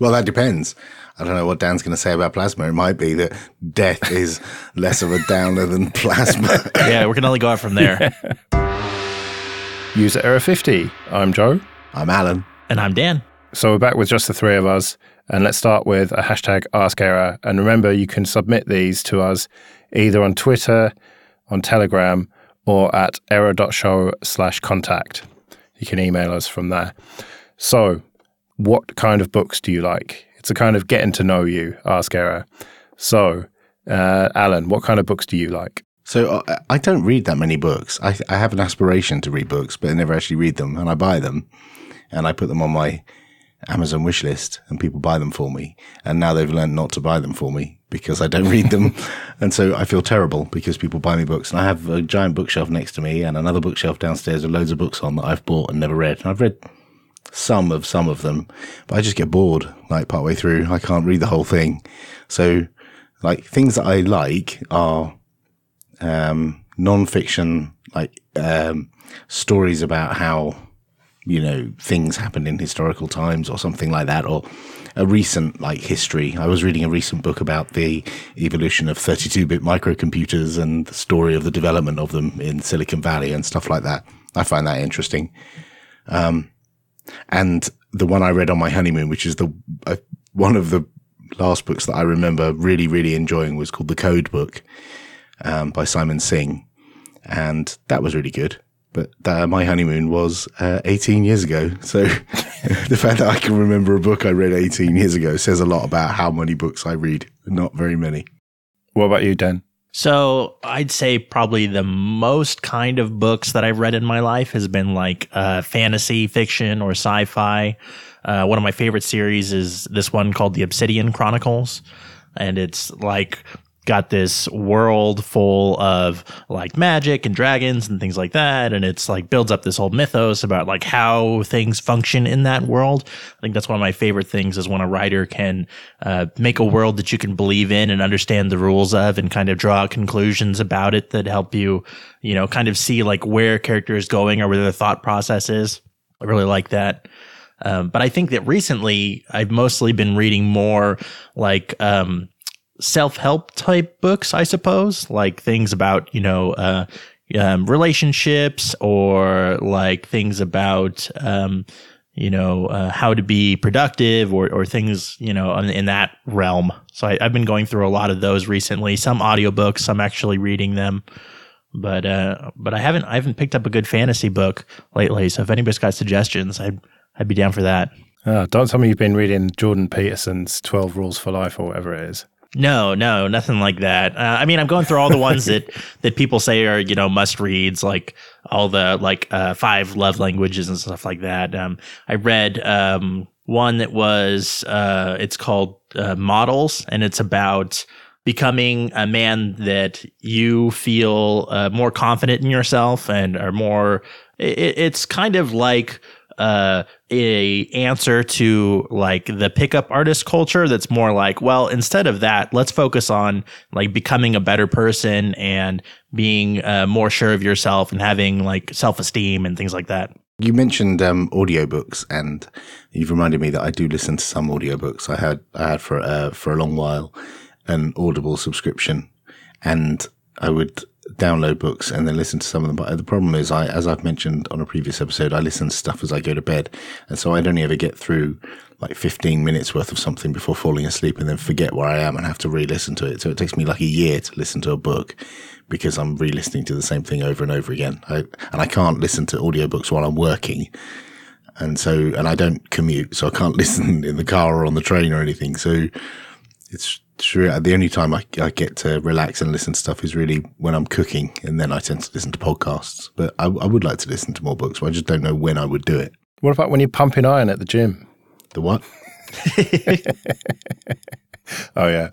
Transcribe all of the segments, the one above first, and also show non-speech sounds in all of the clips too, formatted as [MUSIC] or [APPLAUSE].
Well, that depends. I don't know what Dan's going to say about plasma. It might be that death is less of a downer than plasma. [LAUGHS] yeah, we can only go out from there. [LAUGHS] User error 50. I'm Joe. I'm Alan. And I'm Dan. So we're back with just the three of us. And let's start with a hashtag ask error. And remember, you can submit these to us either on Twitter, on Telegram, or at error.show slash contact. You can email us from there. So, what kind of books do you like? It's a kind of getting to know you, ask error. So, uh, Alan, what kind of books do you like? So uh, I don't read that many books. I, I have an aspiration to read books, but I never actually read them, and I buy them, and I put them on my Amazon wish list, and people buy them for me. And now they've learned not to buy them for me because I don't read them, [LAUGHS] and so I feel terrible because people buy me books. And I have a giant bookshelf next to me, and another bookshelf downstairs with loads of books on that I've bought and never read. And I've read some of some of them, but I just get bored like partway through. I can't read the whole thing. So, like things that I like are um, non-fiction, like um, stories about how you know things happened in historical times or something like that, or a recent like history. I was reading a recent book about the evolution of 32-bit microcomputers and the story of the development of them in Silicon Valley and stuff like that. I find that interesting. Um, and the one I read on my honeymoon, which is the uh, one of the last books that I remember really, really enjoying, was called The Code Book um, by Simon Singh, and that was really good. But uh, my honeymoon was uh, 18 years ago, [LAUGHS] so [LAUGHS] the fact that I can remember a book I read 18 years ago says a lot about how many books I read. Not very many. What about you, Dan? So I'd say probably the most kind of books that I've read in my life has been like uh, fantasy fiction or sci-fi. Uh, one of my favorite series is this one called The Obsidian Chronicles, and it's like got this world full of like magic and dragons and things like that and it's like builds up this whole mythos about like how things function in that world. I think that's one of my favorite things is when a writer can uh, make a world that you can believe in and understand the rules of and kind of draw conclusions about it that help you you know kind of see like where character is going or where their thought process is. I really like that. Um, but I think that recently I've mostly been reading more like um, self help type books, I suppose, like things about, you know, uh, um, relationships or like things about, um, you know, uh, how to be productive or, or things, you know, in, in that realm. So I, have been going through a lot of those recently, some audiobooks, some actually reading them. But, uh, but I haven't, I haven't picked up a good fantasy book lately. So if anybody's got suggestions, I'd, I'd be down for that. Oh, don't tell me you've been reading Jordan Peterson's 12 Rules for Life or whatever it is. No, no, nothing like that. Uh, I mean, I'm going through all the ones that [LAUGHS] that people say are you know must reads, like all the like uh, five love languages and stuff like that. Um, I read um, one that was uh, it's called uh, Models, and it's about becoming a man that you feel uh, more confident in yourself and are more. It, it's kind of like uh, a answer to like the pickup artist culture that's more like, well, instead of that, let's focus on like becoming a better person and being uh, more sure of yourself and having like self esteem and things like that. You mentioned um, audiobooks, and you've reminded me that I do listen to some audiobooks. I had I had for uh, for a long while an Audible subscription, and I would download books and then listen to some of them. But the problem is, I, as I've mentioned on a previous episode, I listen to stuff as I go to bed. And so I'd only ever get through like 15 minutes worth of something before falling asleep and then forget where I am and have to re-listen to it. So it takes me like a year to listen to a book because I'm re-listening to the same thing over and over again. I, and I can't listen to audiobooks while I'm working. And so, and I don't commute, so I can't [LAUGHS] listen in the car or on the train or anything. So it's. The only time I, I get to relax and listen to stuff is really when I'm cooking, and then I tend to listen to podcasts. But I, I would like to listen to more books, but I just don't know when I would do it. What about when you're pumping iron at the gym? The what? [LAUGHS] oh yeah.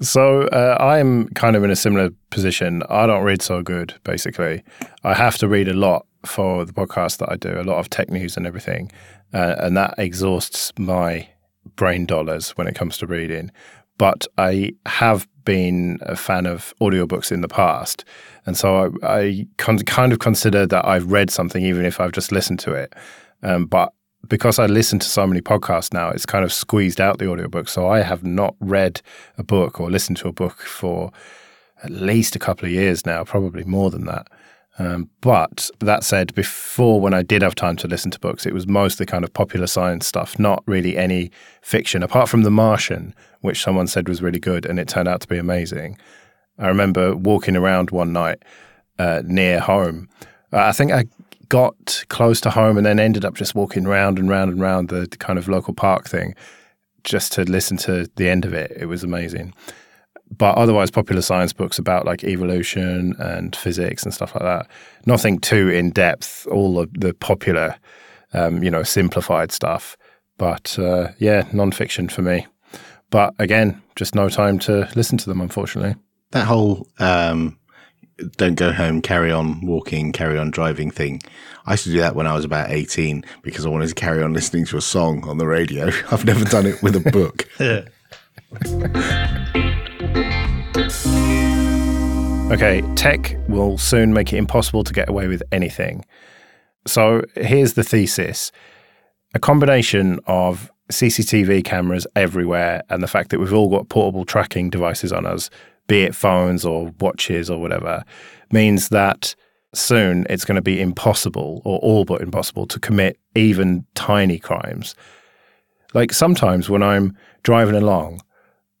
So uh, I'm kind of in a similar position. I don't read so good. Basically, I have to read a lot for the podcast that I do, a lot of tech news and everything, uh, and that exhausts my brain dollars when it comes to reading but I have been a fan of audiobooks in the past. And so I, I con- kind of consider that I've read something, even if I've just listened to it. Um, but because I listen to so many podcasts now, it's kind of squeezed out the audiobook. So I have not read a book or listened to a book for at least a couple of years now, probably more than that. Um, but that said, before when I did have time to listen to books, it was mostly kind of popular science stuff, not really any fiction, apart from The Martian, which someone said was really good and it turned out to be amazing. I remember walking around one night uh, near home. Uh, I think I got close to home and then ended up just walking round and round and round the, the kind of local park thing just to listen to the end of it. It was amazing but otherwise popular science books about like evolution and physics and stuff like that. Nothing too in depth. All of the popular, um, you know, simplified stuff. But uh, yeah, nonfiction for me. But again, just no time to listen to them, unfortunately. That whole um, don't go home, carry on walking, carry on driving thing. I used to do that when I was about 18 because I wanted to carry on listening to a song on the radio. [LAUGHS] I've never done it with a book. [LAUGHS] [LAUGHS] Okay, tech will soon make it impossible to get away with anything. So here's the thesis a combination of CCTV cameras everywhere and the fact that we've all got portable tracking devices on us, be it phones or watches or whatever, means that soon it's going to be impossible or all but impossible to commit even tiny crimes. Like sometimes when I'm driving along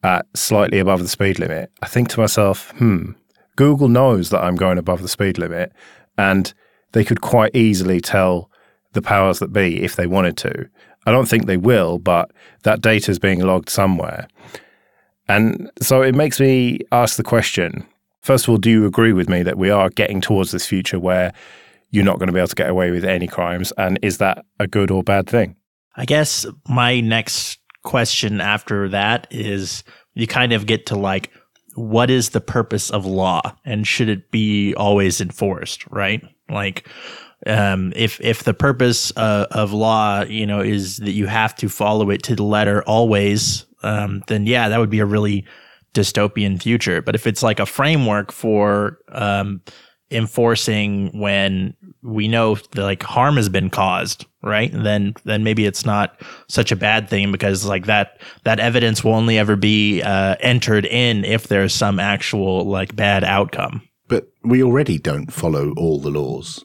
at slightly above the speed limit, I think to myself, hmm, Google knows that I'm going above the speed limit, and they could quite easily tell the powers that be if they wanted to. I don't think they will, but that data is being logged somewhere. And so it makes me ask the question first of all, do you agree with me that we are getting towards this future where you're not going to be able to get away with any crimes? And is that a good or bad thing? I guess my next question after that is you kind of get to like, what is the purpose of law and should it be always enforced, right? Like, um, if if the purpose uh, of law, you know, is that you have to follow it to the letter always, um, then yeah, that would be a really dystopian future. But if it's like a framework for um, enforcing when we know like harm has been caused, right? Then then maybe it's not such a bad thing because like that that evidence will only ever be uh, entered in if there's some actual like bad outcome. But we already don't follow all the laws.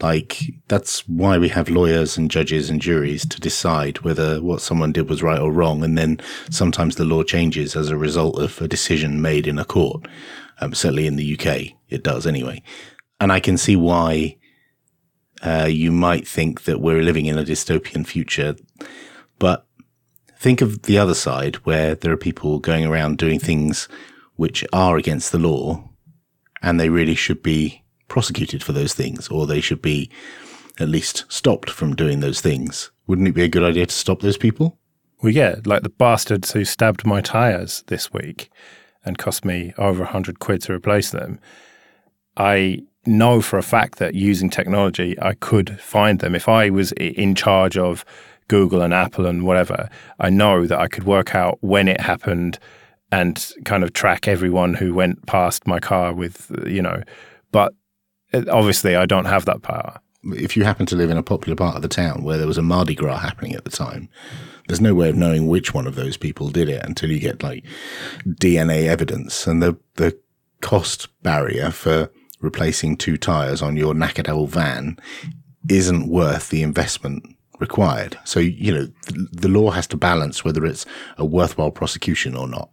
Like that's why we have lawyers and judges and juries to decide whether what someone did was right or wrong, and then sometimes the law changes as a result of a decision made in a court. Um, certainly in the UK, it does anyway. And I can see why uh, you might think that we're living in a dystopian future. But think of the other side where there are people going around doing things which are against the law and they really should be prosecuted for those things or they should be at least stopped from doing those things. Wouldn't it be a good idea to stop those people? Well, yeah, like the bastards who stabbed my tyres this week and cost me over a hundred quid to replace them. I know for a fact that using technology, I could find them. If I was in charge of Google and Apple and whatever, I know that I could work out when it happened and kind of track everyone who went past my car with, you know, but eh, obviously I don't have that power. If you happen to live in a popular part of the town where there was a Mardi Gras happening at the time, there's no way of knowing which one of those people did it until you get like DNA evidence and the, the cost barrier for replacing two tires on your knackered old van isn't worth the investment required. So, you know, the, the law has to balance whether it's a worthwhile prosecution or not.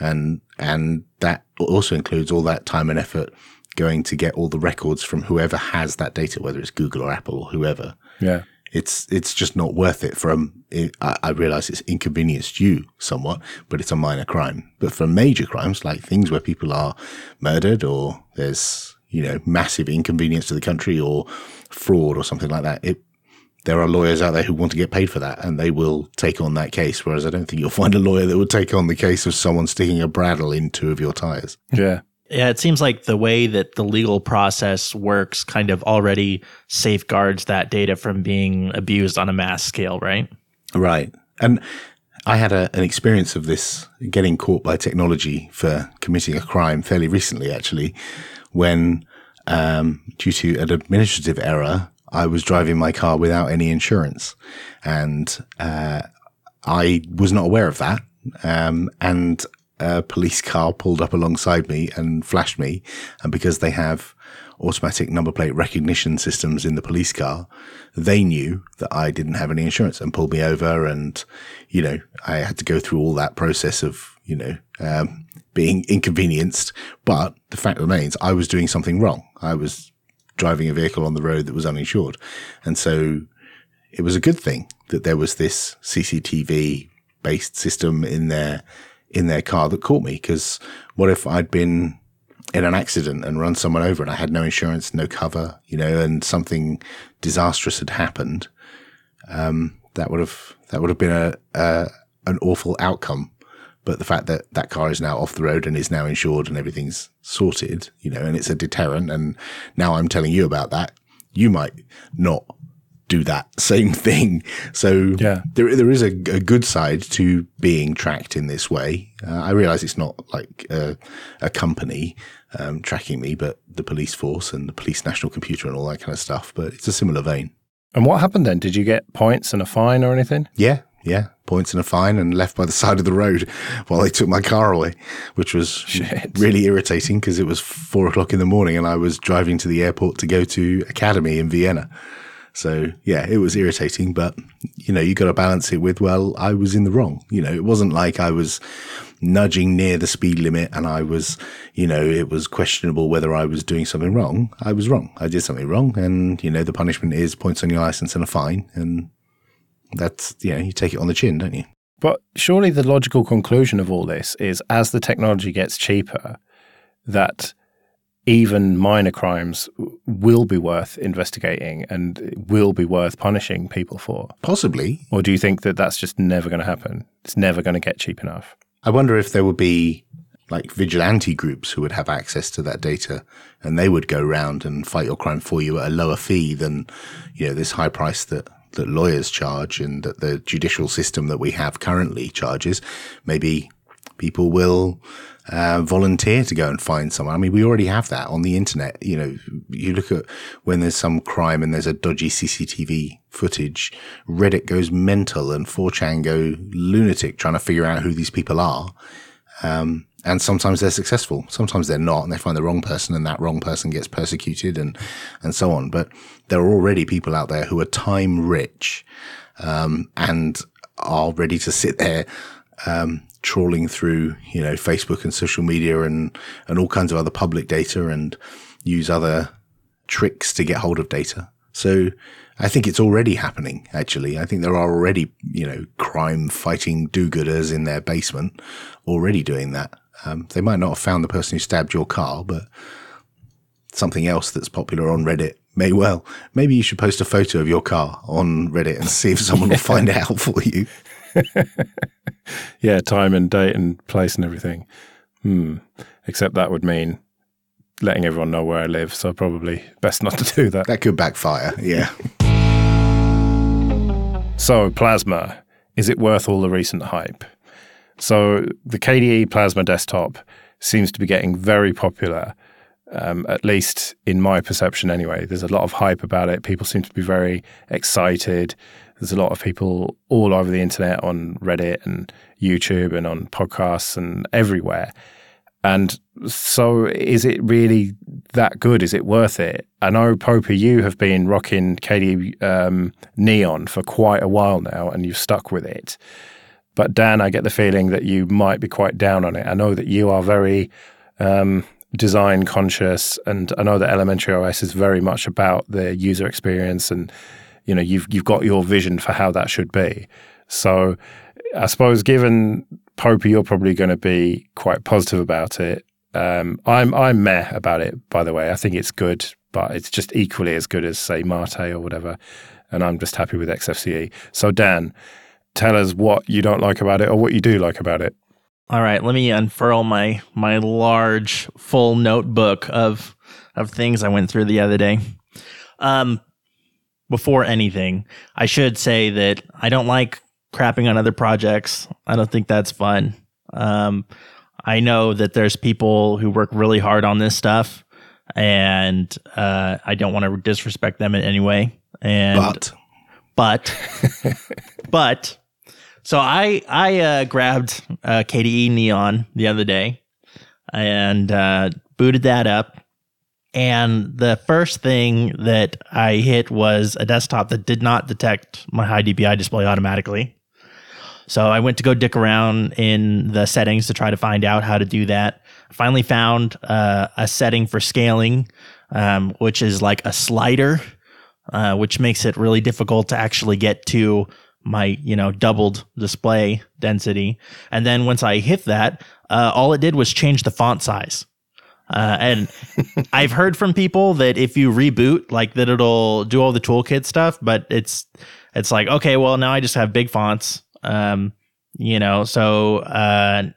And, and that also includes all that time and effort going to get all the records from whoever has that data, whether it's Google or Apple or whoever. Yeah. It's, it's just not worth it from, it, I, I realize it's inconvenienced you somewhat, but it's a minor crime. But for major crimes, like things where people are murdered or there's you know, massive inconvenience to the country or fraud or something like that. It, there are lawyers out there who want to get paid for that and they will take on that case. Whereas I don't think you'll [LAUGHS] find a lawyer that would take on the case of someone sticking a bradawl in two of your tires. Yeah. Yeah, it seems like the way that the legal process works kind of already safeguards that data from being abused on a mass scale, right? Right. And I had a, an experience of this getting caught by technology for committing a crime fairly recently, actually when, um, due to an administrative error, I was driving my car without any insurance, and uh, I was not aware of that. Um, and a police car pulled up alongside me and flashed me, and because they have automatic number plate recognition systems in the police car, they knew that I didn't have any insurance and pulled me over. And, you know, I had to go through all that process of, you know, um, being inconvenienced. But the fact remains, I was doing something wrong. I was driving a vehicle on the road that was uninsured. And so it was a good thing that there was this CCTV based system in their, in their car that caught me. Because what if I'd been in an accident and run someone over and I had no insurance, no cover, you know, and something disastrous had happened? Um, that would have, that would have been a, a an awful outcome but the fact that that car is now off the road and is now insured and everything's sorted, you know, and it's a deterrent. And now I'm telling you about that. You might not do that [LAUGHS] same thing. So yeah. there, there is a, a good side to being tracked in this way. Uh, I realize it's not like a, a company um, tracking me, but the police force and the police national computer and all that kind of stuff. But it's a similar vein. And what happened then? Did you get points and a fine or anything? Yeah, yeah, points and a fine and left by the [LAUGHS] side of the road while they took my car away, which was Shit. really irritating because it was four o'clock in the morning and I was driving to the airport to go to Akademy in Vienna. So yeah, it was irritating, but you know, you got to balance it with, well, I was in the wrong. You know, it wasn't like I was nudging near the speed limit and I was, you know, it was questionable whether I was doing something wrong. I was wrong. I did something wrong. And, you know, the punishment is points on your license and a fine. And that's, you know, you take it on the chin, don't you? But surely the logical conclusion of all this is as the technology gets cheaper, that even minor crimes will be worth investigating and will be worth punishing people for. Possibly. Or do you think that that's just never going to happen? It's never going to get cheap enough. I wonder if there would be like vigilante groups who would have access to that data and they would go around and fight your crime for you at a lower fee than, you know, this high price that that lawyers charge and that the judicial system that we have currently charges, maybe people will uh, volunteer to go and find someone. I mean, we already have that on the internet. You know, you look at when there's some crime and there's a dodgy CCTV footage, Reddit goes mental and 4chan go lunatic trying to figure out who these people are. Um, and sometimes they're successful. Sometimes they're not and they find the wrong person and that wrong person gets persecuted and, and so on. But there are already people out there who are time rich, um, and are ready to sit there, um, trawling through, you know, Facebook and social media and, and all kinds of other public data and use other tricks to get hold of data. So I think it's already happening, actually. I think there are already, you know, crime fighting do gooders in their basement already doing that. Um, they might not have found the person who stabbed your car, but something else that's popular on Reddit may well. Maybe you should post a photo of your car on Reddit and see if someone will [LAUGHS] find it out for you. [LAUGHS] yeah, time and date and place and everything. Hmm. Except that would mean letting everyone know where I live. So probably best not to do that. That could backfire. Yeah. So, Plasma, is it worth all the recent hype? So, the KDE Plasma desktop seems to be getting very popular, um, at least in my perception anyway. There's a lot of hype about it. People seem to be very excited. There's a lot of people all over the internet on Reddit and YouTube and on podcasts and everywhere. And so, is it really that good? Is it worth it? I know, Popey, you have been rocking KDE um, Neon for quite a while now, and you've stuck with it. But Dan, I get the feeling that you might be quite down on it. I know that you are very um, design conscious, and I know that Elementary OS is very much about the user experience, and you know you've you've got your vision for how that should be. So, I suppose given Popey, you're probably going to be quite positive about it. Um, I'm I'm meh about it. By the way, I think it's good, but it's just equally as good as say Mate or whatever. And I'm just happy with XFCE. So Dan, tell us what you don't like about it or what you do like about it. All right, let me unfurl my my large full notebook of of things I went through the other day. Um, before anything, I should say that I don't like crapping on other projects. I don't think that's fun. Um, I know that there's people who work really hard on this stuff, and uh, I don't want to disrespect them in any way. and But but but so I I uh, grabbed uh, KDE Neon the other day and uh, booted that up. And the first thing that I hit was a desktop that did not detect my high DPI display automatically. So I went to go dick around in the settings to try to find out how to do that. Finally found uh, a setting for scaling, um, which is like a slider, uh, which makes it really difficult to actually get to my you know doubled display density. And then once I hit that, uh, all it did was change the font size. Uh, and [LAUGHS] I've heard from people that if you reboot, like that it'll do all the toolkit stuff, but it's it's like okay, well now I just have big fonts, um, you know, so uh,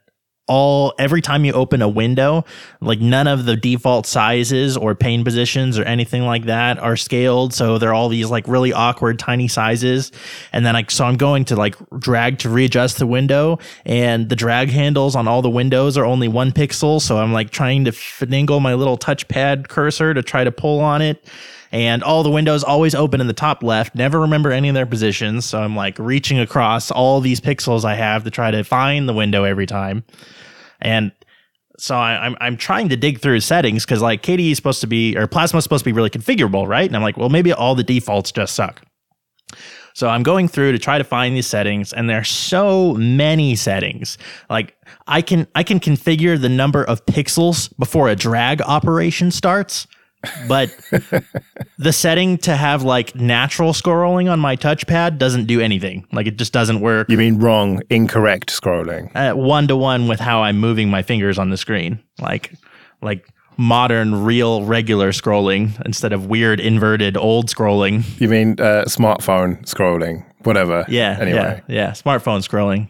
all every time you open a window, like none of the default sizes or pane positions or anything like that are scaled. So they're all these like really awkward tiny sizes. And then like so I'm going to like drag to readjust the window and the drag handles on all the windows are only one pixel. So I'm like trying to finagle my little touchpad cursor to try to pull on it. And all the windows always open in the top left, never remember any of their positions. So I'm like reaching across all these pixels I have to try to find the window every time. And so I, I'm I'm trying to dig through settings because like KDE is supposed to be or Plasma is supposed to be really configurable, right? And I'm like, well, maybe all the defaults just suck. So I'm going through to try to find these settings, and there are so many settings. Like I can I can configure the number of pixels before a drag operation starts, but the setting to have like natural scrolling on my touchpad doesn't do anything. Like it just doesn't work You mean wrong, incorrect scrolling? one to one with how I'm moving my fingers on the screen, like like modern, real, regular scrolling instead of weird, inverted, old scrolling. You mean uh, smartphone scrolling? Whatever. Yeah, Anyway. yeah, yeah, smartphone scrolling.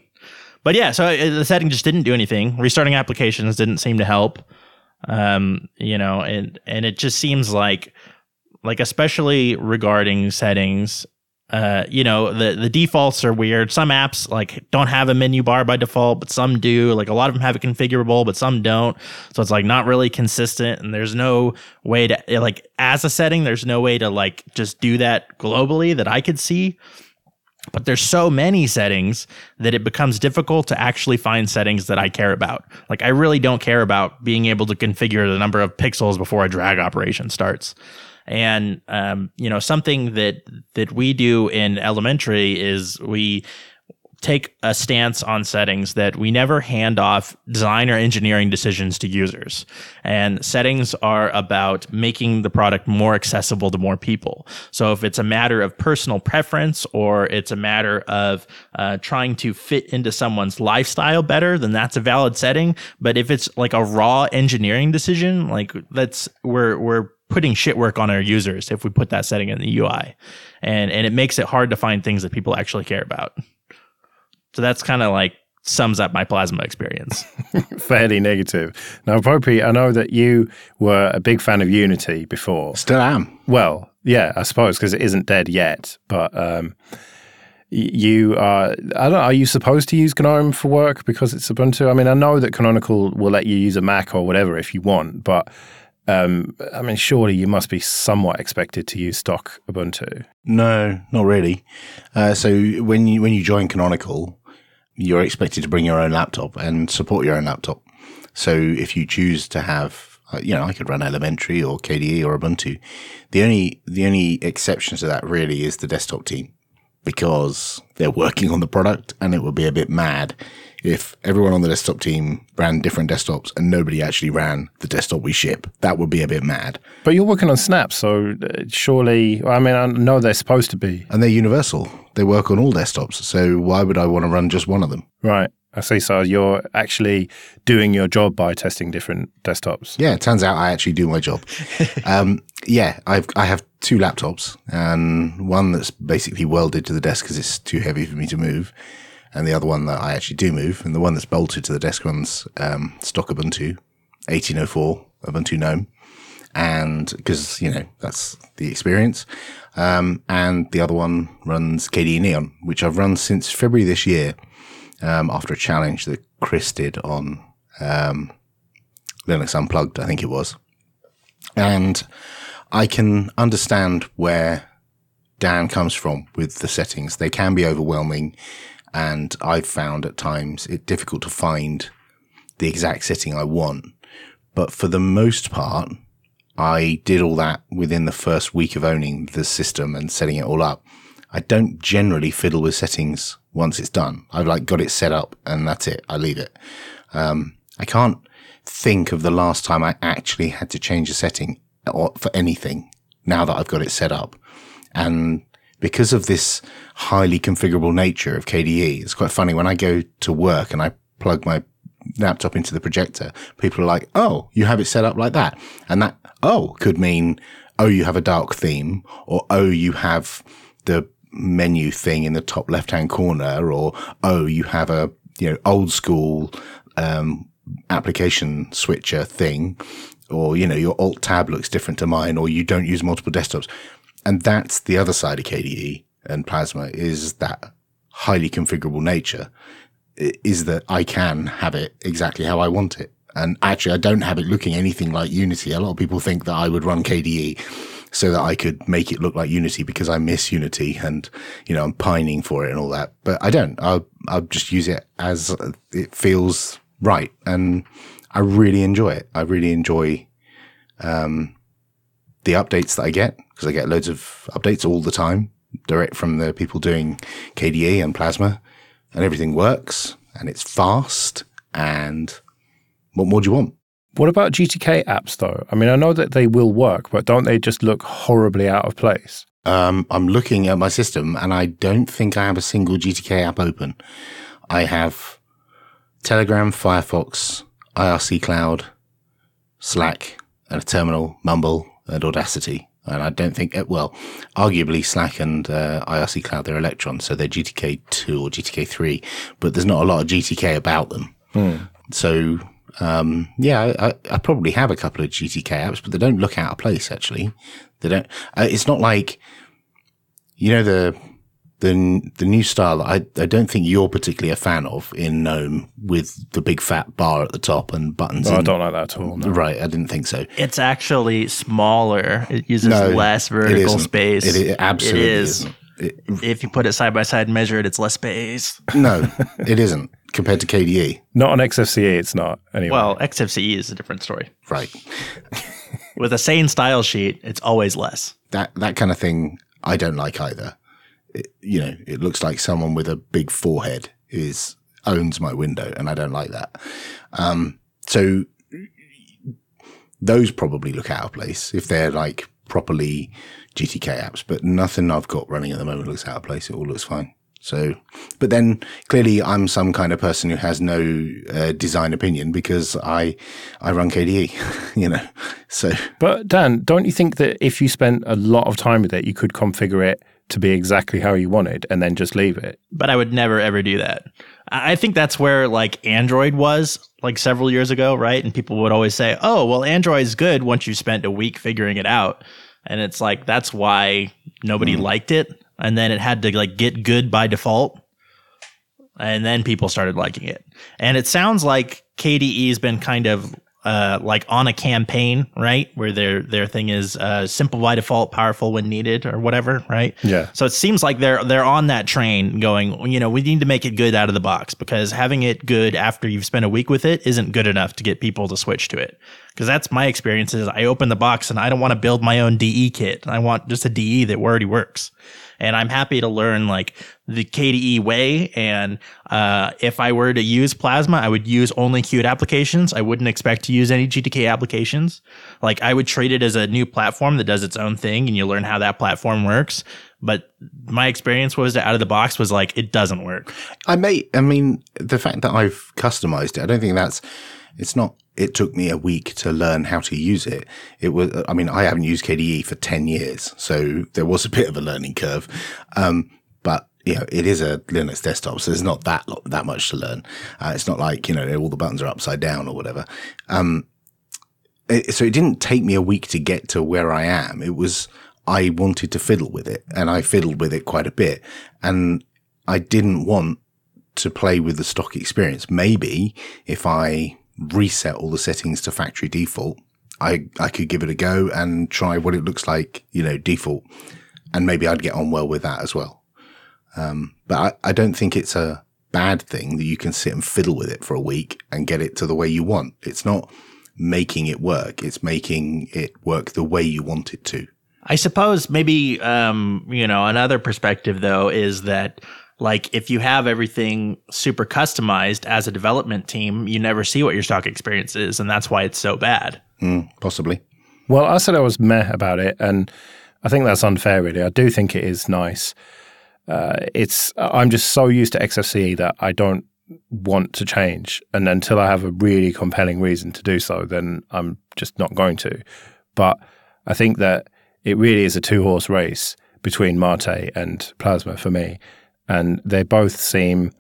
But yeah, so uh, the setting just didn't do anything. Restarting applications didn't seem to help. Um, you know, and and it just seems like like especially regarding settings uh, you know, the the defaults are weird. Some apps like don't have a menu bar by default, but some do. Like a lot of them have it configurable, but some don't. So it's like not really consistent. And there's no way to like as a setting, there's no way to like just do that globally that I could see. But there's so many settings that it becomes difficult to actually find settings that I care about. Like I really don't care about being able to configure the number of pixels before a drag operation starts. And um, you know, something that that we do in elementary is we take a stance on settings that we never hand off design or engineering decisions to users. And settings are about making the product more accessible to more people. So if it's a matter of personal preference or it's a matter of uh, trying to fit into someone's lifestyle better, then that's a valid setting. But if it's like a raw engineering decision, like that's we're we're putting shit work on our users if we put that setting in the UI. And and it makes it hard to find things that people actually care about. So that's kind of like sums up my plasma experience. [LAUGHS] Fairly negative. Now, Popey, I know that you were a big fan of Unity before. Still am. Well, yeah, I suppose because it isn't dead yet. But um, you are. I don't. Are you supposed to use GNOME for work because it's Ubuntu? I mean, I know that Canonical will let you use a Mac or whatever if you want, but um, I mean, surely you must be somewhat expected to use stock Ubuntu. No, not really. Uh, so when you when you join Canonical, you're expected to bring your own laptop and support your own laptop. So if you choose to have, uh, you know, I could run Elementary or KDE or Ubuntu. The only the only exception to that really is the desktop team because they're working on the product, and it would be a bit mad if everyone on the desktop team ran different desktops and nobody actually ran the desktop we ship. That would be a bit mad. But you're working on Snap, so uh, surely. I mean, I know they're supposed to be And they're universal. They work on all desktops. So why would I want to run just one of them? right. I see. So you're actually doing your job by testing different desktops. Yeah, it turns out I actually do my job. [LAUGHS] um, yeah, I've I have two laptops, and one that's basically welded to the desk because it's too heavy for me to move, and the other one that I actually do move, and the one that's bolted to the desk runs um, stock Ubuntu, 1804 Ubuntu GNOME, and because you know that's the experience. Um, and the other one runs KDE Neon, which I've run since February this year, um, after a challenge that Chris did on um, Linux Unplugged, I think it was. And I can understand where Dan comes from with the settings. They can be overwhelming, and I've found at times it difficult to find the exact setting I want. But for the most part, I did all that within the first week of owning the system and setting it all up. I don't generally fiddle with settings once it's done. I've like got it set up and that's it. I leave it. Um, I can't think of the last time I actually had to change a setting or for anything now that I've got it set up. And because of this highly configurable nature of KDE, it's quite funny when I go to work and I plug my laptop into the projector, people are like, Oh, you have it set up like that. And that, oh, could mean, oh, you have a dark theme or, oh, you have the menu thing in the top left hand corner or, oh, you have a, you know, old school, um, application switcher thing or, you know, your alt tab looks different to mine or you don't use multiple desktops. And that's the other side of KDE and Plasma is that highly configurable nature is that I can have it exactly how I want it. And actually, I don't have it looking anything like Unity. A lot of people think that I would run KDE so that I could make it look like Unity because I miss Unity and, you know, I'm pining for it and all that. But I don't. I'll, I'll just use it as it feels right. And I really enjoy it. I really enjoy, um, the updates that I get because I get loads of updates all the time direct from the people doing KDE and Plasma and everything works and it's fast and what more do you want? What about GTK apps though? I mean, I know that they will work, but don't they just look horribly out of place? Um, I'm looking at my system and I don't think I have a single GTK app open. I have Telegram, Firefox, IRC Cloud, Slack, and a terminal, Mumble, and Audacity. And I don't think, well, arguably Slack and uh, IRC Cloud, they're Electron, so they're GTK 2 or GTK 3, but there's not a lot of GTK about them. Hmm. So, um, yeah, I, I, probably have a couple of GTK apps, but they don't look out of place, actually. They don't, uh, it's not like, you know, the, the the new style I I don't think you're particularly a fan of in GNOME with the big fat bar at the top and buttons. Oh, in, I don't like that at all. No. Right, I didn't think so. It's actually smaller. It uses No, less it vertical isn't. space. It, it absolutely It is. isn't. It- If you put it side by side and measure it, it's less space. [LAUGHS] no, it isn't compared to KDE. Not on XFCE, it's not. Anyway. Well, XFCE is a different story. Right, [LAUGHS] With a sane style sheet, it's always less. that that kind of thing I don't like either. It, you know, it looks like someone with a big forehead is owns my window, and I don't like that. Um, so those probably look out of place if they're like properly GTK apps, but nothing I've got running at the moment looks out of place. It all looks fine. So, but then clearly I'm some kind of person who has no uh, design opinion because I, I run KDE, [LAUGHS] you know, so But Dan, don't you think that if you spent a lot of time with it, you could configure it to be exactly how you wanted and then just leave it? but I would never ever do that. I I think that's where like Android was like several years ago, right? And people would always say, "Oh, well, Android's good once you spent a week figuring it out." And it's like that's why nobody hmm. liked it, and then it had to like get good by default, and then people started liking it. And it sounds like KDE's been kind of uh, like on a campaign, right? Where their their thing is uh, simple by default, powerful when needed, or whatever, right? Yeah. So it seems like they're they're on that train, going. You know, we need to make it good out of the box because having it good after you've spent a week with it isn't good enough to get people to switch to it. Because that's my experience. Is I open the box and I don't want to build my own DE kit. I want just a DE that already works. And I'm happy to learn like the KDE way. And uh, if I were to use Plasma, I would use only Qt applications. I wouldn't expect to use any GTK applications. Like I would treat it as a new platform that does its own thing, and you learn how that platform works. But my experience was that out of the box was like it doesn't work. I may, I mean, the fact that I've customized it, I don't think that's, it's not, it took me a week to learn how to use it. It was, I mean, I haven't used KDE for 10 years, so there was a [LAUGHS] bit of a learning curve. Um, but, you know, it is a Linux desktop, so there's not that, that much to learn. Uh, it's not like, you know, all the buttons are upside down or whatever. Um, it, so it didn't take me a week to get to where I am. It was, I wanted to fiddle with it and I fiddled with it quite a bit and I didn't want to play with the stock experience. Maybe if I reset all the settings to factory default, I, I could give it a go and try what it looks like, you know, default. and maybe I'd get on well with that as well. Um, but I, I don't think it's a bad thing that you can sit and fiddle with it for a week and get it to the way you want. It's not making it work. It's making it work the way you want it to. I suppose maybe um, you know another perspective though is that like if you have everything super customized as a development team, you never see what your stock experience is, and that's why it's so bad. Mm, possibly. Well, I said I was meh about it, and I think that's unfair. Really, I do think it is nice. Uh, it's I'm just so used to XFCE that I don't want to change, and until I have a really compelling reason to do so, then I'm just not going to. But I think that it really is a two horse race between Mate and Plasma for me. And they both seem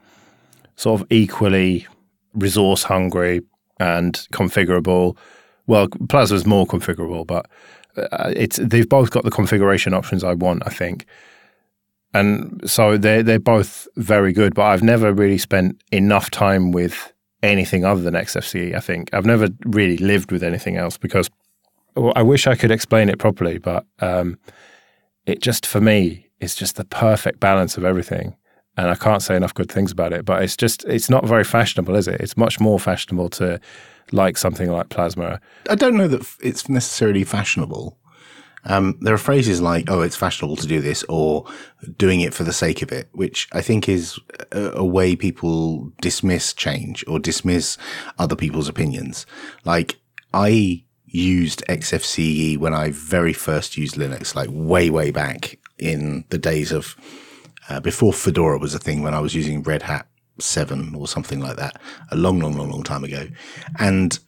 sort of equally resource hungry and configurable. Well, Plasma's more configurable, but uh, it's they've both got the configuration options I want, I think. And so they're they're both very good, but I've never really spent enough time with anything other than XFCE. I think I've never really lived with anything else because well, I wish I could explain it properly, but um, it just for me is just the perfect balance of everything. And I can't say enough good things about it, but it's just it's not very fashionable, is it? It's much more fashionable to like something like plasma. I don't know that it's necessarily fashionable. Um, there are phrases like, oh, it's fashionable to do this or doing it for the sake of it, which I think is a, a, way people dismiss change or dismiss other people's opinions. Like I used XFCE when I very first used Linux, like way, way back in the days of uh, before Fedora was a thing when I was using Red Hat 7 or something like that, a long, long, long, long time ago. And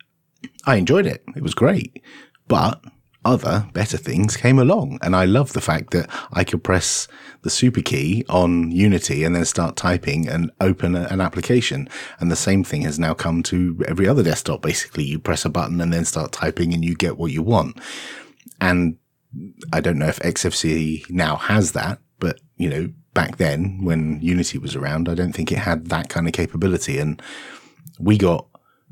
I enjoyed it. It was great. But other better things came along. And I love the fact that I could press the super key on Unity and then start typing and open a, an application. And the same thing has now come to every other desktop. Basically, you press a button and then start typing and you get what you want. And I don't know if XFCE now has that, but you know, back then when Unity was around, I don't think it had that kind of capability. And we got,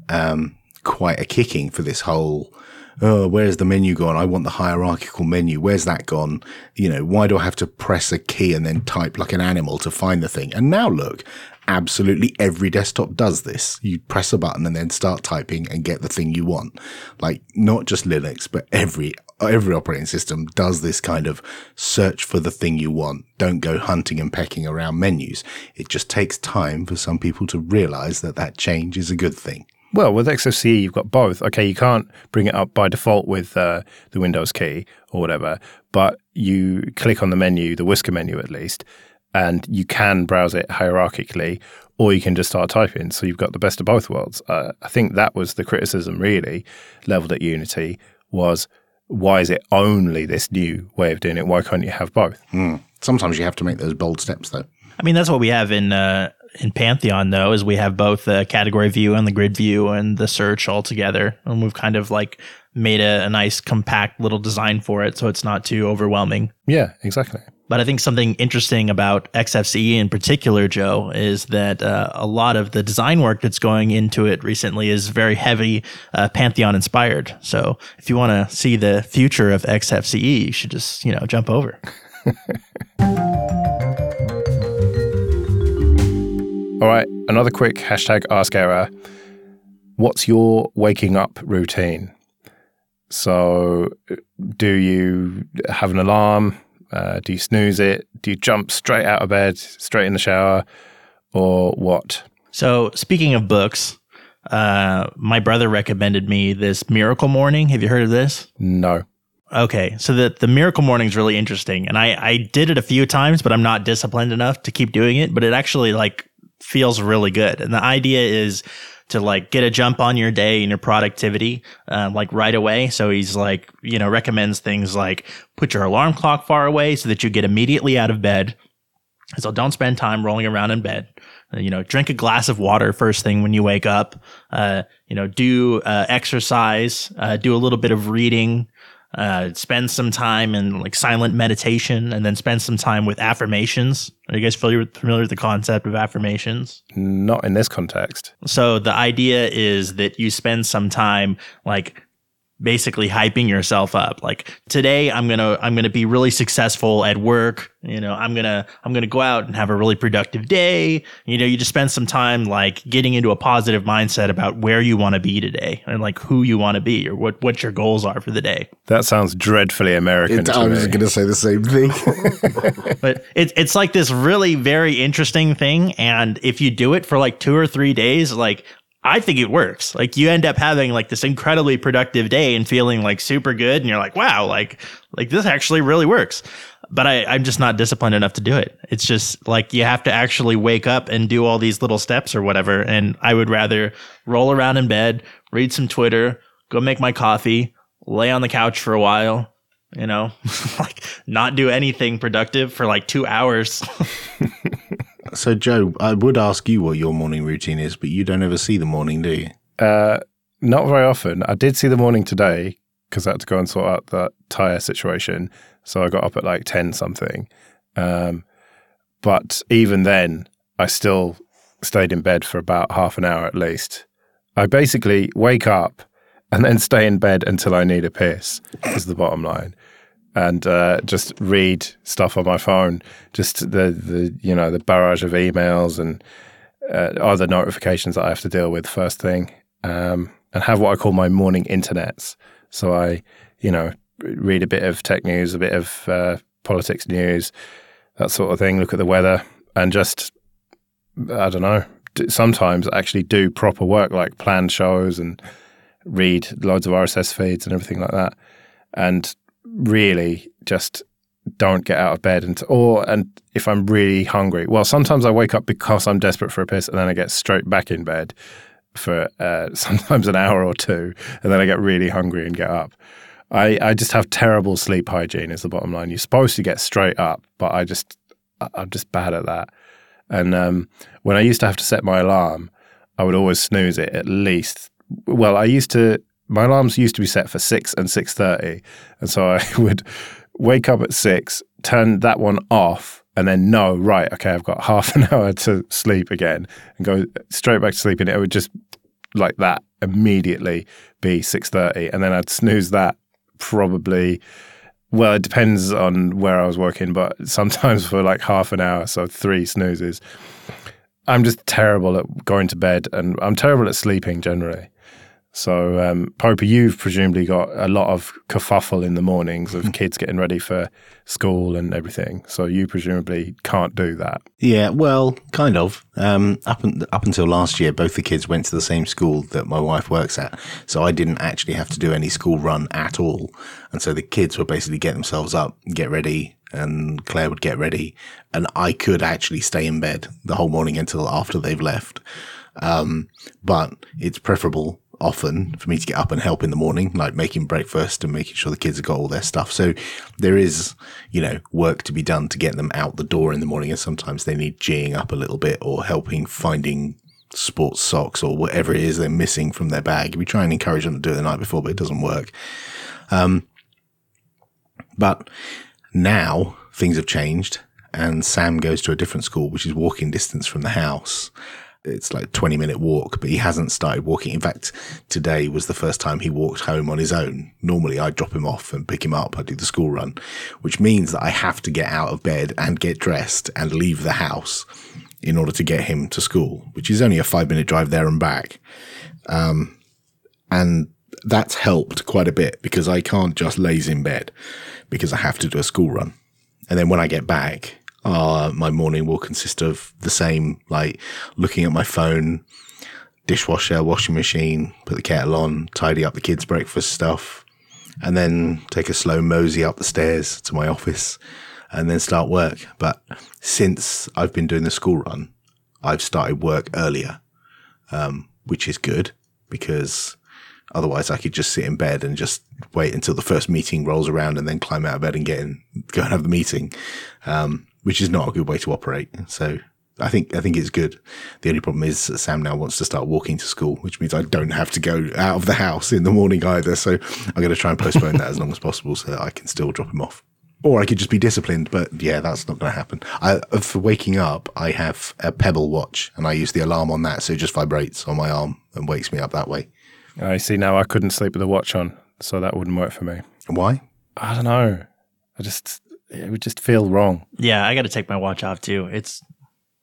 um, quite a kicking for this whole oh, where's the menu gone? I want the hierarchical menu. Where's that gone? You know, why do I have to press a key and then type like an animal to find the thing? And now look, absolutely every desktop does this. You press a button and then start typing and get the thing you want. Like not just Linux, but every every operating system does this kind of search for the thing you want. Don't go hunting and pecking around menus. It just takes time for some people to realize that that change is a good thing. Well, with XFCE, you've got both. Okay, you can't bring it up by default with uh, the Windows key or whatever, but you click on the menu, the whisker menu at least, and you can browse it hierarchically, or you can just start typing. So you've got the best of both worlds. Uh, I think that was the criticism really leveled at Unity was why is it only this new way of doing it? Why can't you have both? Mm. Sometimes you have to make those bold steps, though. I mean, that's what we have in uh, in Pantheon though is we have both the category view and the grid view and the search all together, and we've kind of like made a, a nice compact little design for it, so it's not too overwhelming. Yeah, exactly. But I think something interesting about XFCE in particular, Joe, is that uh, a lot of the design work that's going into it recently is very heavy uh, Pantheon inspired. So if you want to see the future of XFCE, you should just you know jump over. [LAUGHS] All right, another quick hashtag ask error. What's your waking up routine? So, do you have an alarm? Uh, do you snooze it? Do you jump straight out of bed, straight in the shower, or what? So, speaking of books, uh, my brother recommended me this Miracle Morning. Have you heard of this? No. Okay, so the the Miracle Morning is really interesting, and I I did it a few times, but I'm not disciplined enough to keep doing it. But it actually like feels really good. And the idea is to like get a jump on your day and your productivity, um, like right away. So he's like, you know, recommends things like put your alarm clock far away so that you get immediately out of bed. So don't spend time rolling around in bed. Uh, you know, drink a glass of water first thing when you wake up. Uh, you know, do uh, exercise, uh, do a little bit of reading, uh, spend some time in like silent meditation and then spend some time with affirmations. Are you guys familiar with, familiar with the concept of affirmations? Not in this context. So the idea is that you spend some time like basically hyping yourself up. Like today i'm gonna i'm gonna be really successful at work. You know i'm gonna i'm gonna go out and have a really productive day. You know you just spend some time like getting into a positive mindset about where you want to be today and like who you want to be or what what your goals are for the day. That sounds dreadfully American It, to I was going to say the same thing. [LAUGHS] but it, it's like this really very interesting thing. And if you do it for like two or three days like i think it works. Like you end up having like this incredibly productive day and feeling like super good and you're like wow like like this actually really works. But I, i'm just not disciplined enough to do it. It's just like you have to actually wake up and do all these little steps or whatever and i would rather roll around in bed read some twitter go make my coffee lay on the couch for a while you know [LAUGHS] like not do anything productive for like two hours [LAUGHS] so, Joe, I would ask you what your morning routine is, but you don't ever see the morning, do you? Uh, not very often. I did see the morning today because I had to go and sort out that tire situation. So I got up at like 10 something. Um, but even then, I still stayed in bed for about half an hour at least. I basically wake up and then stay in bed until I need a piss, is the bottom line. And uh, just read stuff on my phone, just the, the you know the barrage of emails and uh, other notifications that I have to deal with first thing, um, and have what I call my morning internets. So I, you know, read a bit of tech news, a bit of uh, politics news, that sort of thing. Look at the weather, and just I don't know. Sometimes actually do proper work like plan shows and read loads of RSS feeds and everything like that, and really just don't get out of bed and or and if I'm really hungry, well, sometimes I wake up because I'm desperate for a piss, and then I get straight back in bed for uh, [LAUGHS] sometimes an hour or two, and then I get really hungry and get up. I, I just have terrible sleep hygiene. Is the bottom line. You're supposed to get straight up, but I just I'm just bad at that. And um, when I used to have to set my alarm, I would always snooze it at least. Well, I used to. My alarms used to be set for six and six thirty, and so I [LAUGHS] would wake up at six, turn that one off, and then know right, okay, I've got [LAUGHS] half an hour to sleep again, and go straight back to sleep. And it would just like that immediately be six thirty, and then I'd snooze that probably. Well, it depends on where I was working, but sometimes for like half an hour, so three snoozes. I'm just terrible at going to bed, and I'm terrible at sleeping generally. So, um, Popey, you've presumably got a lot of kerfuffle in the mornings of kids getting ready for school and everything. So, you presumably can't do that. Yeah, well, kind of. Um, up un- up until last year, both the kids went to the same school that my wife works at, so I didn't actually have to do any school run at all. And so the kids would basically get themselves up, get ready, and Claire would get ready, and I could actually stay in bed the whole morning until after they've left. Um, but it's preferable often for me to get up and help in the morning, like making breakfast and making sure the kids have got all their stuff. So there is, you know, work to be done to get them out the door in the morning. And sometimes they need geeing up a little bit or helping finding sports socks or whatever it is they're missing from their bag. We try and encourage them to do it the night before, but it doesn't work. Um, but now things have changed and Sam goes to a different school, which is walking distance from the house. It's like a 20 minute walk, but he hasn't started walking. In fact, today was the first time he walked home on his own. Normally I drop him off and pick him up. I do the school run, which means that I have to get out of bed and get dressed and leave the house in order to get him to school, which is only a five minute drive there and back. Um, and that's helped quite a bit because I can't just laze in bed because I have to do a school run. And then when I get back, uh, my morning will consist of the same, like looking at my phone, dishwasher, washing machine, put the kettle on, tidy up the kids' breakfast stuff, and then take a slow mosey up the stairs to my office and then start work. But since I've been doing the school run, I've started work earlier, um, which is good because otherwise I could just sit in bed and just wait until the first meeting rolls around and then climb out of bed and get in, go and have the meeting, um, which is not a good way to operate. So I think I think it's good. The only problem is that Sam now wants to start walking to school, which means I don't have to go out of the house in the morning either. So I'm going to try and postpone that as long as possible so that I can still drop him off. Or I could just be disciplined, but yeah, that's not going to happen. I, for waking up, I have a Pebble watch, and I use the alarm on that, so it just vibrates on my arm and wakes me up that way. I see now I couldn't sleep with the watch on. so that wouldn't work for me. Why? I don't know. I just it would just feel wrong. Yeah, I got to take my watch off too. It's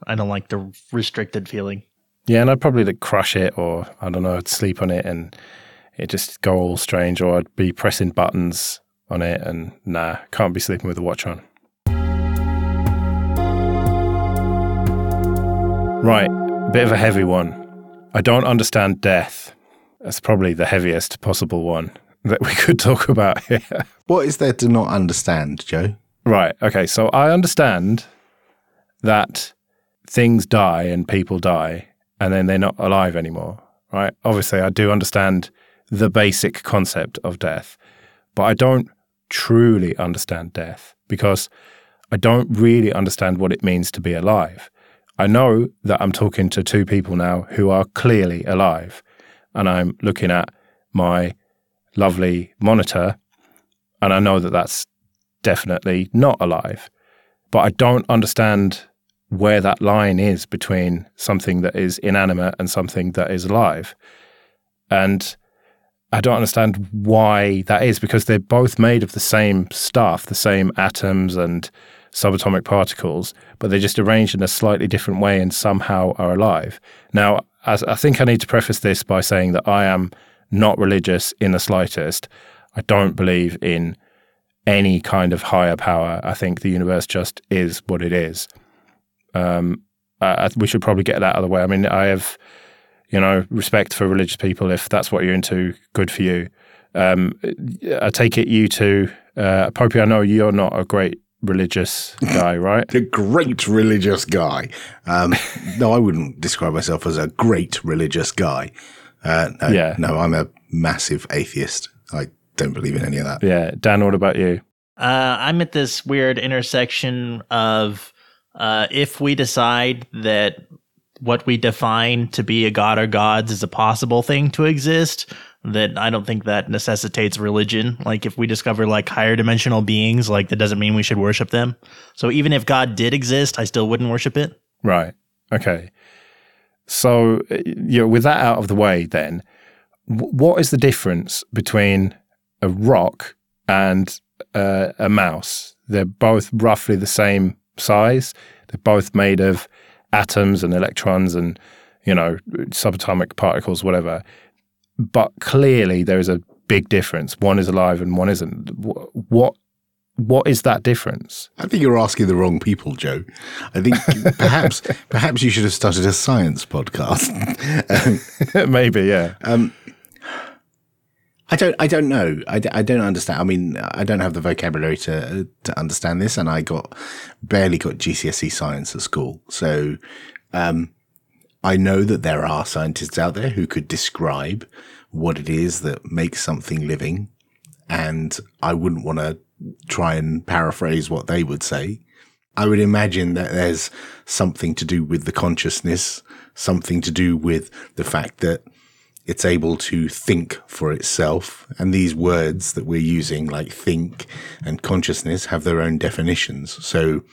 I don't like the restricted feeling. Yeah, and I'd probably like crush it or I don't know, I'd sleep on it and it just go all strange or I'd be pressing buttons on it and nah, can't be sleeping with a watch on. Right, bit of a heavy one. I don't understand death. That's probably the heaviest possible one that we could talk about here. What is there to not understand, Joe? Right. Okay. So I understand that things die and people die and then they're not alive anymore. Right. Obviously, I do understand the basic concept of death, but I don't truly understand death because I don't really understand what it means to be alive. I know that I'm talking to two people now who are clearly alive, and I'm looking at my lovely monitor, and I know that that's definitely not alive. But I don't understand where that line is between something that is inanimate and something that is alive. And I don't understand why that is because they're both made of the same stuff, the same atoms and subatomic particles, but they're just arranged in a slightly different way and somehow are alive. Now, as I think I need to preface this by saying that I am not religious in the slightest. I don't believe in any kind of higher power. I think the universe just is what it is. Um, uh, we should probably get that out of the way. I mean, I have, you know, respect for religious people. If that's what you're into, good for you. Um, I take it you two, uh, Popey, I know you're not a great religious guy, [LAUGHS] right? a great religious guy. Um, [LAUGHS] no, I wouldn't describe myself as a great religious guy. Uh, no, Yeah. No, I'm a massive atheist. I don't believe in any of that. Yeah. Dan, what about you? Uh, I'm at this weird intersection of uh, if we decide that what we define to be a god or gods is a possible thing to exist, that I don't think that necessitates religion. Like if we discover like higher dimensional beings, like that doesn't mean we should worship them. So even if God did exist, I still wouldn't worship it. Right. Okay. So, uh, you know, with that out of the way, then, what is the difference between a rock and uh, a mouse? They're both roughly the same size. They're both made of atoms and electrons and, you know, subatomic particles, whatever. But clearly, there is a big difference. One is alive and one isn't. What what is that difference? I think you're asking the wrong people, Joe. I think [LAUGHS] perhaps perhaps you should have started a science podcast. [LAUGHS] Um, Maybe, yeah. I don't. I don't know. I, I don't understand. I mean, I don't have the vocabulary to to understand this, and I got barely got GCSE science at school. So, um, I know that there are scientists out there who could describe what it is that makes something living, and I wouldn't want to try and paraphrase what they would say. I would imagine that there's something to do with the consciousness, something to do with the fact that it's able to think for itself. And these words that we're using, like think and consciousness, have their own definitions. So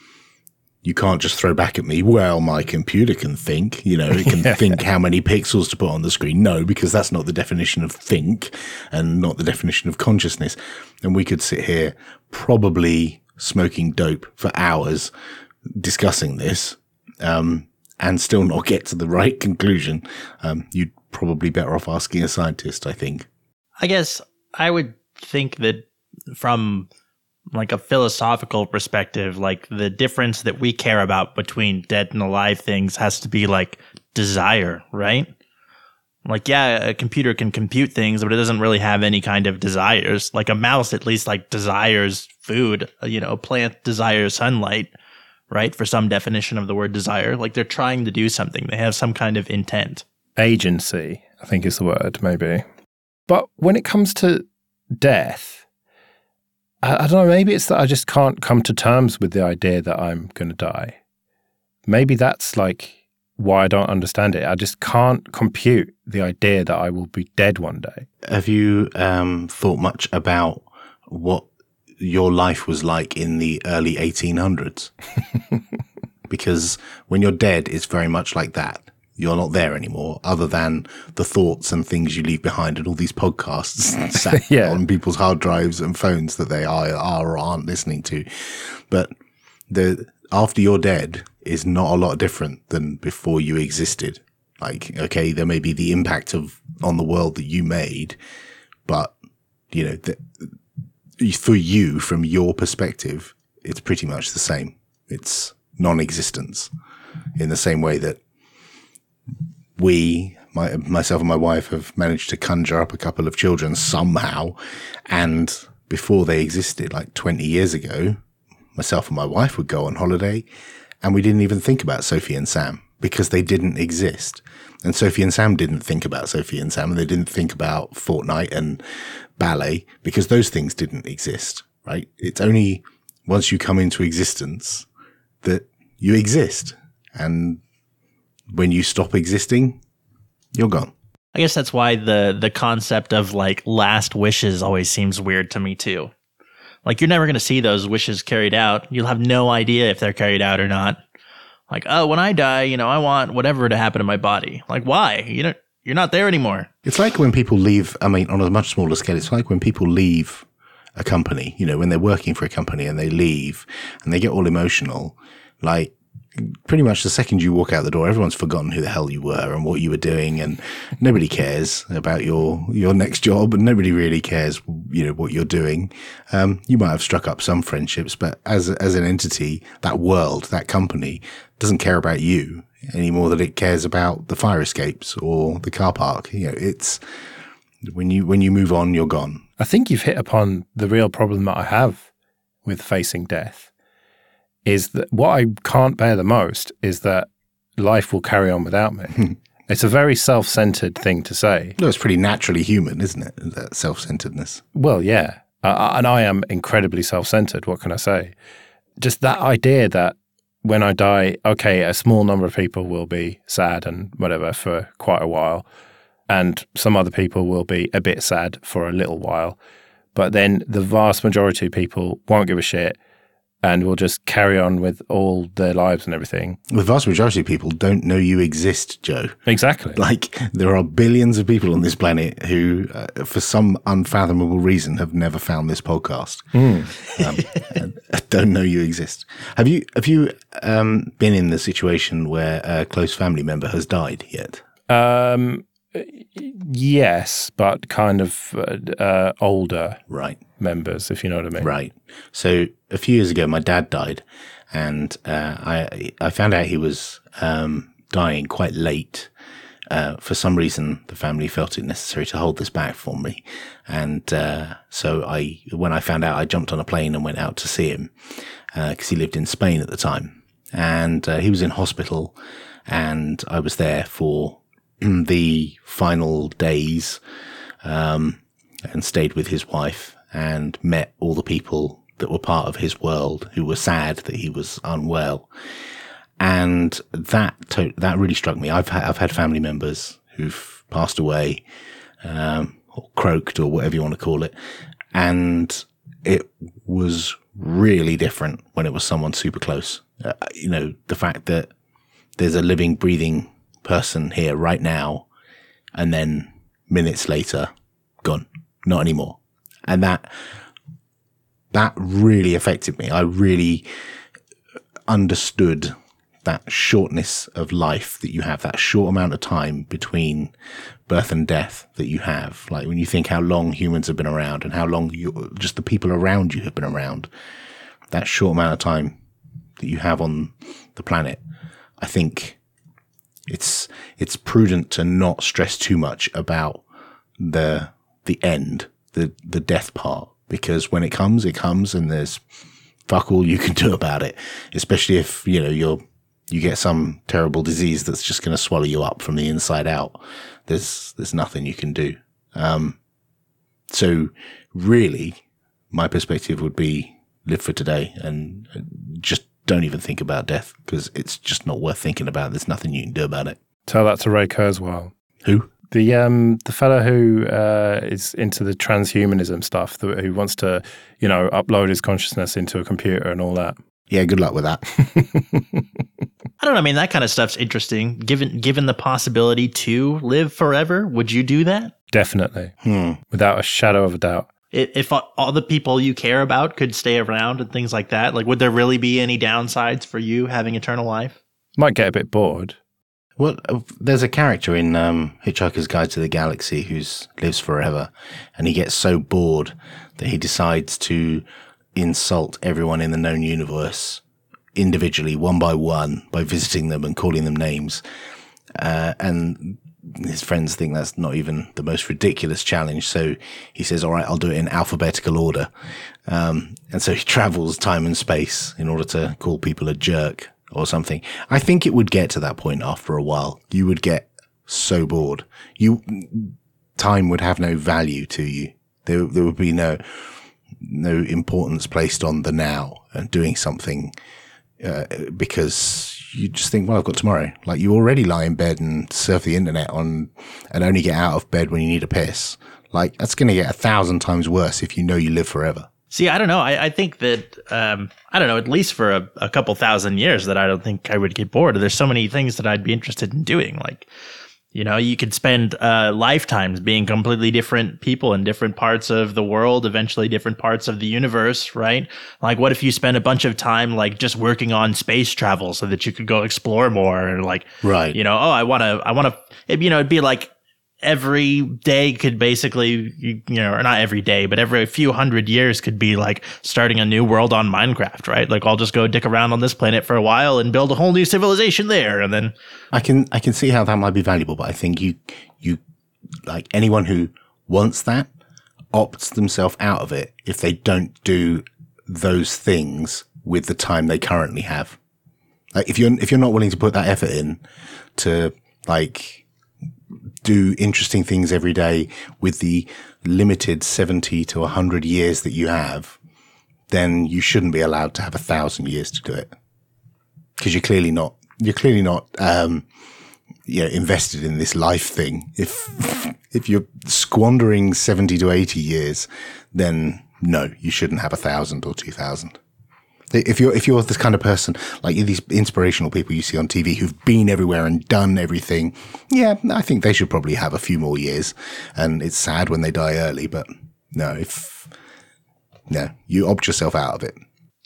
you can't just throw back at me, well, my computer can think, you know, it can [LAUGHS] think how many pixels to put on the screen. No, because that's not the definition of think and not the definition of consciousness. And we could sit here probably smoking dope for hours discussing this, um, and still not get to the right [LAUGHS] conclusion. Um, you'd probably better off asking a scientist, I think. I guess I would think that from like a philosophical perspective, like the difference that we care about between dead and alive things has to be like desire, right? Like, yeah, a computer can compute things, but it doesn't really have any kind of desires. Like a mouse, at least, like desires food. You know, a plant desires sunlight, right? For some definition of the word desire, like they're trying to do something. They have some kind of intent. Agency, I think is the word, maybe. But when it comes to death, I, I don't know, maybe it's that I just can't come to terms with the idea that I'm going to die. Maybe that's like why I don't understand it. I just can't compute the idea that I will be dead one day. Have you um, thought much about what your life was like in the early 1800s? [LAUGHS] because when you're dead, it's very much like that. You're not there anymore, other than the thoughts and things you leave behind and all these podcasts [LAUGHS] sat [LAUGHS] Yeah. on people's hard drives and phones that they are, are or aren't listening to. But the after you're dead is not a lot different than before you existed. Like, okay, there may be the impact of on the world that you made, but you know, the, for you from your perspective, it's pretty much the same. It's non-existence in the same way that we, my, myself and my wife have managed to conjure up a couple of children somehow. And before they existed, like 20 years ago, myself and my wife would go on holiday and we didn't even think about Sophie and Sam because they didn't exist. And Sophie and Sam didn't think about Sophie and Sam and they didn't think about Fortnite and ballet because those things didn't exist, right? It's only once you come into existence that you exist. And when you stop existing, you're gone. I guess that's why the the concept of like last wishes always seems weird to me too. Like you're never going to see those wishes carried out. You'll have no idea if they're carried out or not. Like, oh, when I die, you know, I want whatever to happen to my body. Like, why? You don't you're not there anymore. It's like when people leave, I mean, on a much smaller scale, it's like when people leave a company, you know, when they're working for a company and they leave and they get all emotional, like pretty much the second you walk out the door, everyone's forgotten who the hell you were and what you were doing. And nobody cares about your, your next job and nobody really cares, you know, what you're doing. Um, you might have struck up some friendships, but as, as an entity, that world, that company doesn't care about you any more than it cares about the fire escapes or the car park. You know, it's when you when you move on, you're gone. I think you've hit upon the real problem that I have with facing death. Is that what I can't bear the most is that life will carry on without me. [LAUGHS] it's a very self centered thing to say. No, it's pretty naturally human, isn't it? That self centeredness. Well, yeah. Uh, and I am incredibly self centered. What can I say? Just that idea that when I die, okay, a small number of people will be sad and whatever for quite a while, and some other people will be a bit sad for a little while. But then the vast majority of people won't give a shit and will just carry on with all their lives and everything. The vast majority of people don't know you exist, Joe. Exactly. Like there are billions of people on this planet who, uh, for some unfathomable reason, have never found this podcast. Um, [LAUGHS] don't know you exist. Have you have you um, been in the situation where a close family member has died yet? Um, yes, but kind of uh, uh, older Right. members, if you know what I mean. Right. So a few years ago, my dad died, and uh, I I found out he was um, dying quite late. Uh, for some reason, the family felt it necessary to hold this back for me, and uh, so I, when I found out, I jumped on a plane and went out to see him because he lived in Spain at the time, and uh, he was in hospital, and I was there for the final days um, and stayed with his wife and met all the people that were part of his world who were sad that he was unwell. And that to- that really struck me. I've ha- I've had family members who've passed away, um, or croaked, or whatever you want to call it, and it was really different when it was someone super close. Uh, you know, the fact that there's a living, breathing person here right now, and then minutes later, gone, not anymore, and that that really affected me. I really understood that shortness of life that you have, that short amount of time between birth and death that you have. Like when you think how long humans have been around and how long you, just the people around you have been around, that short amount of time that you have on the planet, I think it's, it's prudent to not stress too much about the, the end, the, the death part, because when it comes, it comes and there's fuck all you [LAUGHS] can do about it, especially if, you know, you're, you get some terrible disease that's just going to swallow you up from the inside out. There's, there's nothing you can do. Um, so really my perspective would be live for today and uh, just don't even think about death because it's just not worth thinking about. There's nothing you can do about it. Tell that to Ray Kurzweil. Who? The um the fellow who uh, is into the transhumanism stuff, the, who wants to you know upload his consciousness into a computer and all that. Yeah, good luck with that. [LAUGHS] I don't know. I mean, that kind of stuff's interesting. Given given the possibility to live forever, would you do that? Definitely. Hmm. Without a shadow of a doubt. I- If all the people you care about could stay around and things like that, like would there really be any downsides for you having eternal life? Might get a bit bored. Well, uh, there's a character in um, Hitchhiker's Guide to the Galaxy who lives forever, and he gets so bored that he decides to insult everyone in the known universe individually, one by one, by visiting them and calling them names. Uh, and his friends think that's not even the most ridiculous challenge. So he says, all right, I'll do it in alphabetical order. Um, and so he [LAUGHS] travels time and space in order to call people a jerk or something. I think it would get to that point after a while. You would get so bored. You, time would have no value to you. There, there would be no, no importance placed on the now and doing something uh, because you just think, well, I've got tomorrow. Like you already lie in bed and surf the internet on and only get out of bed when you need a piss. Like that's going to get a thousand times worse if you know you live forever. See, I don't know. I, I think that um, I don't know. At least for a, a couple thousand years, that I don't think I would get bored. There's so many things that I'd be interested in doing. Like, you know, you could spend uh, lifetimes being completely different people in different parts of the world, eventually different parts of the universe, right? Like, what if you spend a bunch of time like just working on space travel so that you could go explore more and like, Right. you know, oh, I want to, I want to, you know, it'd be like every day could basically, you, know, or not every day, but every few hundred years could be like starting a new world on Minecraft, right? Like I'll just go dick around on this planet for a while and build a whole new civilization there. And then, I can I can see how that might be valuable, but I think you you like anyone who wants that opts themselves out of it if they don't do those things with the time they currently have. Like if you're if you're not willing to put that effort in to like do interesting things every day with the limited 70 to 100 years that you have, then you shouldn't be allowed to have a thousand years to do it. Cause you're clearly not, you're clearly not, um, you know, invested in this life thing. If, [LAUGHS] if you're squandering 70 to 80 years, then no, you shouldn't have a thousand or two thousand. If you're, if you're this kind of person, like these inspirational people you see on TV who've been everywhere and done everything, yeah, I think they should probably have a few more years. And it's sad when they die early, but no, if, no, you opt yourself out of it.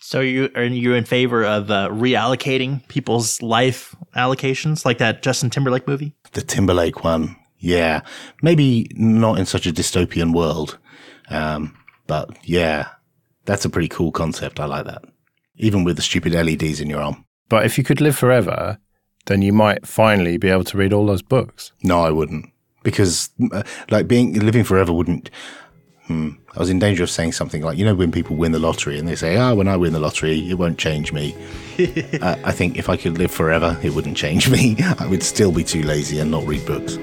so you are you in favor of uh, reallocating people's life allocations like that Justin Timberlake movie? The Timberlake one. Yeah. Maybe not in such a dystopian world. Um, but yeah, that's a pretty cool concept. I like that. Even with the stupid LEDs in your arm. But if you could live forever, then you might finally be able to read all those books. No, I wouldn't. Because, uh, like, being, living forever wouldn't, hmm, I was in danger of saying something like, you know, when people win the lottery and they say, ah, when I win the lottery, it won't change me. [LAUGHS] uh, I think if I could live forever, it wouldn't change me. [LAUGHS] I would still be too lazy and not read books.